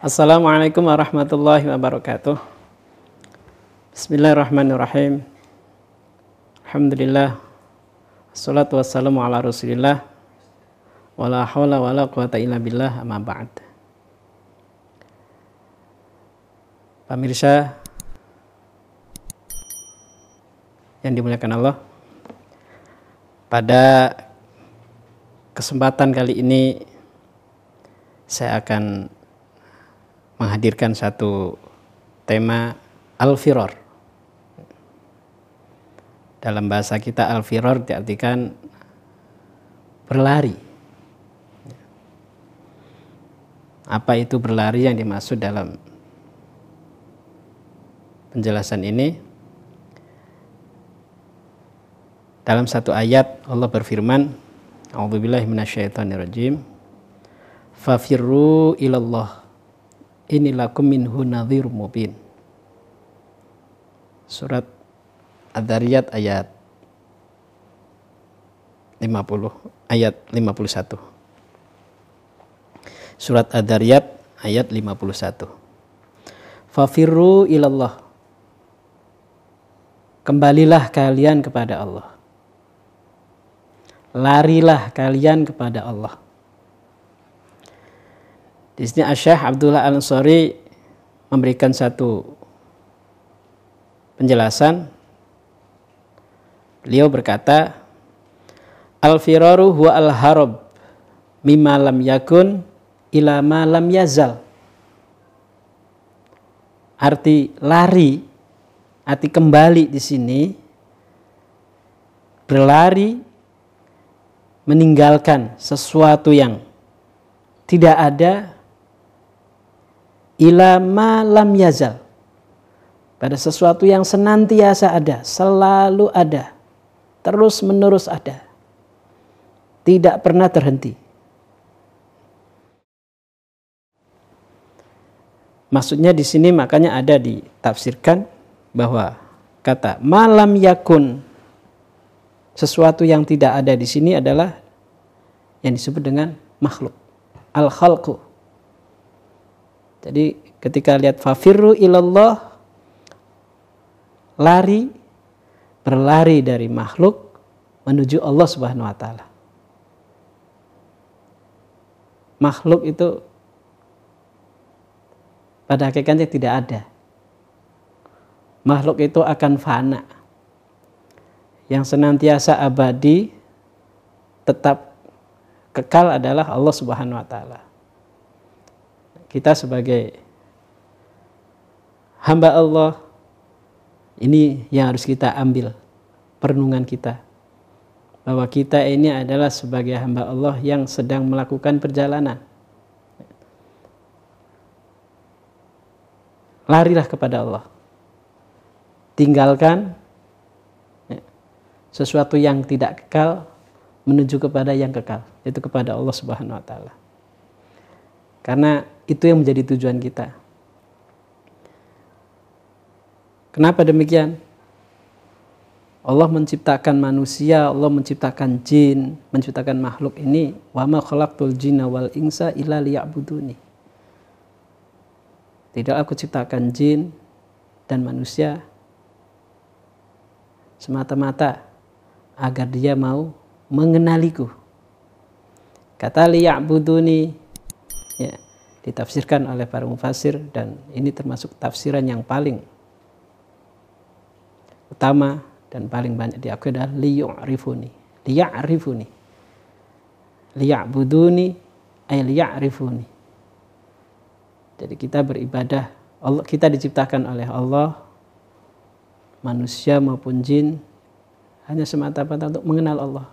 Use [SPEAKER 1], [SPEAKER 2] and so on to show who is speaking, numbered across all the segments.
[SPEAKER 1] Assalamualaikum warahmatullahi wabarakatuh. Bismillahirrahmanirrahim. Alhamdulillah. Assalatu wassalamu ala rasulillah. Wala hawla wala quwata illa billah amma ba'd. Pemirsa yang dimuliakan Allah. Pada kesempatan kali ini saya akan menghadirkan satu tema al-firor. Dalam bahasa kita al-firor diartikan berlari. Apa itu berlari yang dimaksud dalam penjelasan ini? Dalam satu ayat Allah berfirman, A'udzubillahi minasyaitonirrajim. Fafirru ilallah inilakum minhu nadhir mubin. Surat Ad-Dariyat ayat 50 ayat 51. Surat Ad-Dariyat ayat 51. Fafirru ilallah. Kembalilah kalian kepada Allah. Larilah kalian kepada Allah di sini Asyah Abdullah Al-Ansari memberikan satu penjelasan. Beliau berkata, Al-firaru huwa al-harab mimma lam yakun ila ma lam yazal. Arti lari, arti kembali di sini berlari meninggalkan sesuatu yang tidak ada ila ma lam yazal pada sesuatu yang senantiasa ada, selalu ada, terus menerus ada. Tidak pernah terhenti. Maksudnya di sini makanya ada ditafsirkan bahwa kata malam yakun sesuatu yang tidak ada di sini adalah yang disebut dengan makhluk al khalqu jadi ketika lihat fafirru ilallah lari berlari dari makhluk menuju Allah Subhanahu wa taala. Makhluk itu pada hakikatnya tidak ada. Makhluk itu akan fana. Yang senantiasa abadi tetap kekal adalah Allah Subhanahu wa taala kita sebagai hamba Allah ini yang harus kita ambil perenungan kita. Bahwa kita ini adalah sebagai hamba Allah yang sedang melakukan perjalanan. Larilah kepada Allah. Tinggalkan ya, sesuatu yang tidak kekal menuju kepada yang kekal yaitu kepada Allah Subhanahu wa taala. Karena itu yang menjadi tujuan kita. Kenapa demikian? Allah menciptakan manusia, Allah menciptakan jin, menciptakan makhluk ini. Wa ma khalaqtul jinna wal insa illa liya'buduni. Tidak aku ciptakan jin dan manusia semata-mata agar dia mau mengenaliku. Kata liya'buduni ya ditafsirkan oleh para mufasir dan ini termasuk tafsiran yang paling utama dan paling banyak diakui adalah liya'rifuni liya'rifuni. Liya'buduni ay liya'rifuni. Jadi kita beribadah Allah kita diciptakan oleh Allah manusia maupun jin hanya semata-mata untuk mengenal Allah.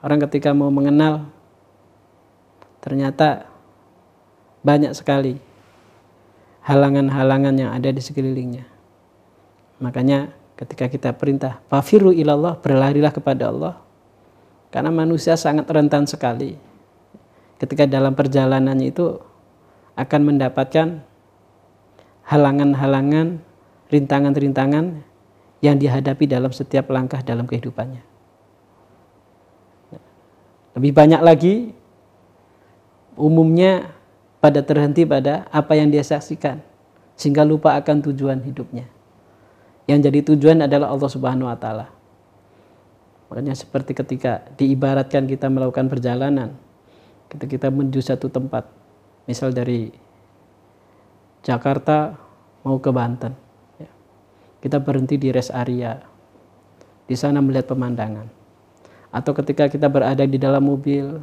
[SPEAKER 1] Orang ketika mau mengenal ternyata banyak sekali halangan-halangan yang ada di sekelilingnya. Makanya ketika kita perintah fafiru ilallah berlarilah kepada Allah karena manusia sangat rentan sekali ketika dalam perjalanannya itu akan mendapatkan halangan-halangan rintangan-rintangan yang dihadapi dalam setiap langkah dalam kehidupannya. Lebih banyak lagi umumnya pada terhenti pada apa yang dia saksikan sehingga lupa akan tujuan hidupnya. Yang jadi tujuan adalah Allah Subhanahu wa taala. Makanya seperti ketika diibaratkan kita melakukan perjalanan, ketika kita menuju satu tempat, misal dari Jakarta mau ke Banten, ya. kita berhenti di rest area, di sana melihat pemandangan. Atau ketika kita berada di dalam mobil,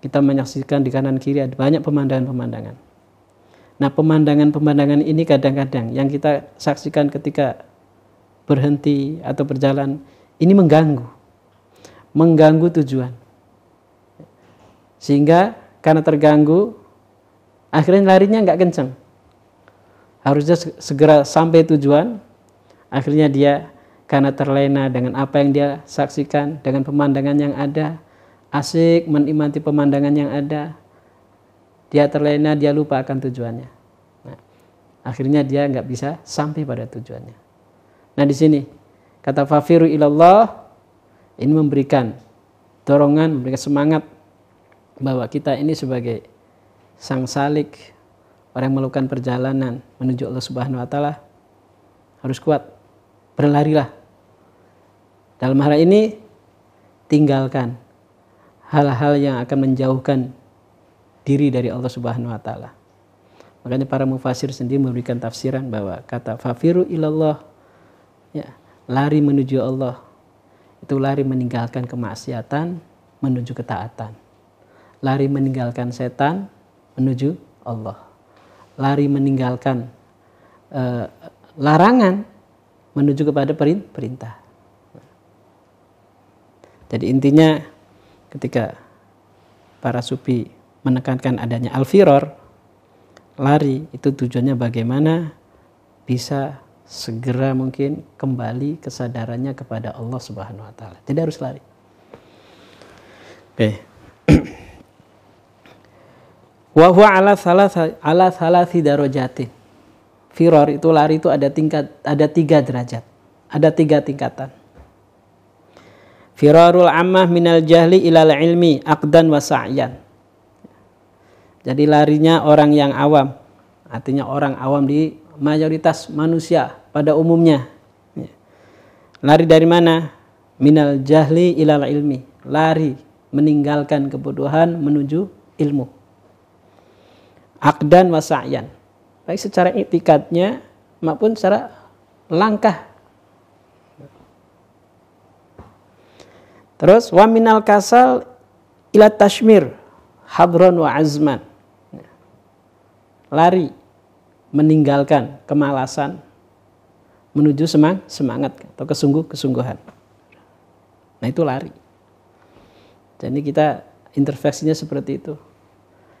[SPEAKER 1] kita menyaksikan di kanan kiri ada banyak pemandangan-pemandangan. Nah, pemandangan-pemandangan ini kadang-kadang yang kita saksikan ketika berhenti atau berjalan ini mengganggu. Mengganggu tujuan. Sehingga karena terganggu akhirnya larinya nggak kencang. Harusnya segera sampai tujuan, akhirnya dia karena terlena dengan apa yang dia saksikan, dengan pemandangan yang ada, asik menikmati pemandangan yang ada, dia terlena, dia lupa akan tujuannya. Nah, akhirnya dia nggak bisa sampai pada tujuannya. Nah di sini kata fafiru ilallah ini memberikan dorongan, memberikan semangat bahwa kita ini sebagai sang salik orang yang melakukan perjalanan menuju Allah Subhanahu wa taala harus kuat. Berlarilah. Dalam hal ini tinggalkan hal-hal yang akan menjauhkan diri dari Allah Subhanahu wa taala. Makanya para mufasir sendiri memberikan tafsiran bahwa kata fafiru ilallah ya, lari menuju Allah itu lari meninggalkan kemaksiatan menuju ketaatan. Lari meninggalkan setan menuju Allah. Lari meninggalkan uh, larangan menuju kepada perintah. Jadi intinya ketika para sufi menekankan adanya al-firor, lari itu tujuannya bagaimana bisa segera mungkin kembali kesadarannya kepada Allah Subhanahu wa taala. Tidak harus lari. Oke. Wa huwa ala salah ala salasi darajatin. Firor itu lari itu ada tingkat ada tiga derajat. Ada tiga tingkatan. Firarul ammah minal jahli ilal ilmi akdan wa sa'yan. Jadi larinya orang yang awam. Artinya orang awam di mayoritas manusia pada umumnya. Lari dari mana? Minal jahli ilal ilmi. Lari meninggalkan kebodohan menuju ilmu. Akdan wa sa'yan. Baik secara itikadnya maupun secara langkah Terus wa minal kasal ila tashmir hadron wa azman. Lari meninggalkan kemalasan menuju semang, semangat atau kesungguh kesungguhan. Nah itu lari. Jadi kita intervensinya seperti itu.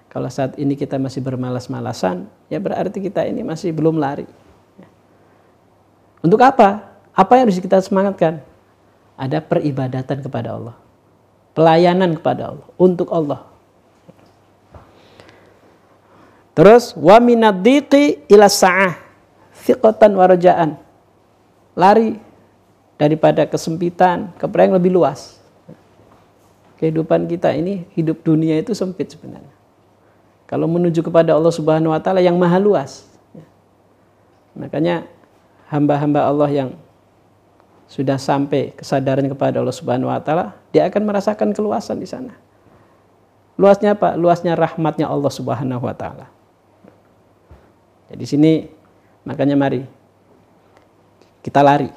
[SPEAKER 1] Kalau saat ini kita masih bermalas-malasan, ya berarti kita ini masih belum lari. Untuk apa? Apa yang harus kita semangatkan? Ada peribadatan kepada Allah. Pelayanan kepada Allah, untuk Allah. Terus wa minaddiqi ila sa'ah thiqatan warajaan. Lari daripada kesempitan kepada yang lebih luas. Kehidupan kita ini hidup dunia itu sempit sebenarnya. Kalau menuju kepada Allah Subhanahu wa taala yang maha luas. Makanya hamba-hamba Allah yang sudah sampai kesadaran kepada Allah Subhanahu wa taala, dia akan merasakan keluasan di sana. Luasnya apa? Luasnya rahmatnya Allah Subhanahu wa taala. Jadi sini makanya mari kita lari.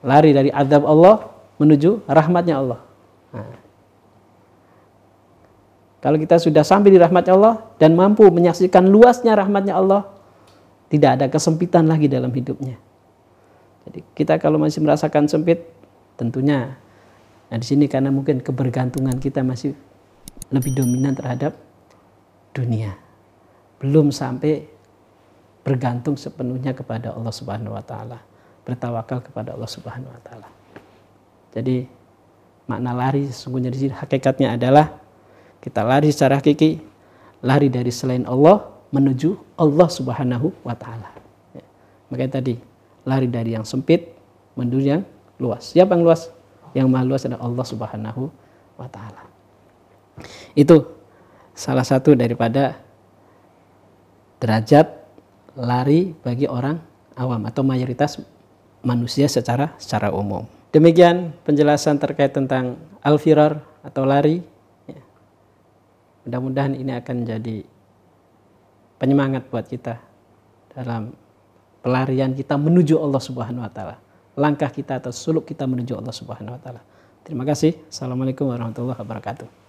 [SPEAKER 1] Lari dari azab Allah menuju rahmatnya Allah. Nah. Kalau kita sudah sampai di rahmatnya Allah dan mampu menyaksikan luasnya rahmatnya Allah, tidak ada kesempitan lagi dalam hidupnya. Jadi kita kalau masih merasakan sempit, tentunya nah di sini karena mungkin kebergantungan kita masih lebih dominan terhadap dunia. Belum sampai bergantung sepenuhnya kepada Allah Subhanahu wa taala, bertawakal kepada Allah Subhanahu wa taala. Jadi makna lari sesungguhnya di sini hakikatnya adalah kita lari secara hakiki, lari dari selain Allah menuju Allah Subhanahu wa taala. Ya. Makanya tadi lari dari yang sempit menuju yang luas. Siapa yang luas? Yang maha luas adalah Allah Subhanahu wa taala. Itu salah satu daripada derajat lari bagi orang awam atau mayoritas manusia secara secara umum. Demikian penjelasan terkait tentang al-firar atau lari. Ya. Mudah-mudahan ini akan jadi penyemangat buat kita dalam pelarian kita menuju Allah Subhanahu wa taala. Langkah kita atau suluk kita menuju Allah Subhanahu wa taala. Terima kasih. Assalamualaikum warahmatullahi wabarakatuh.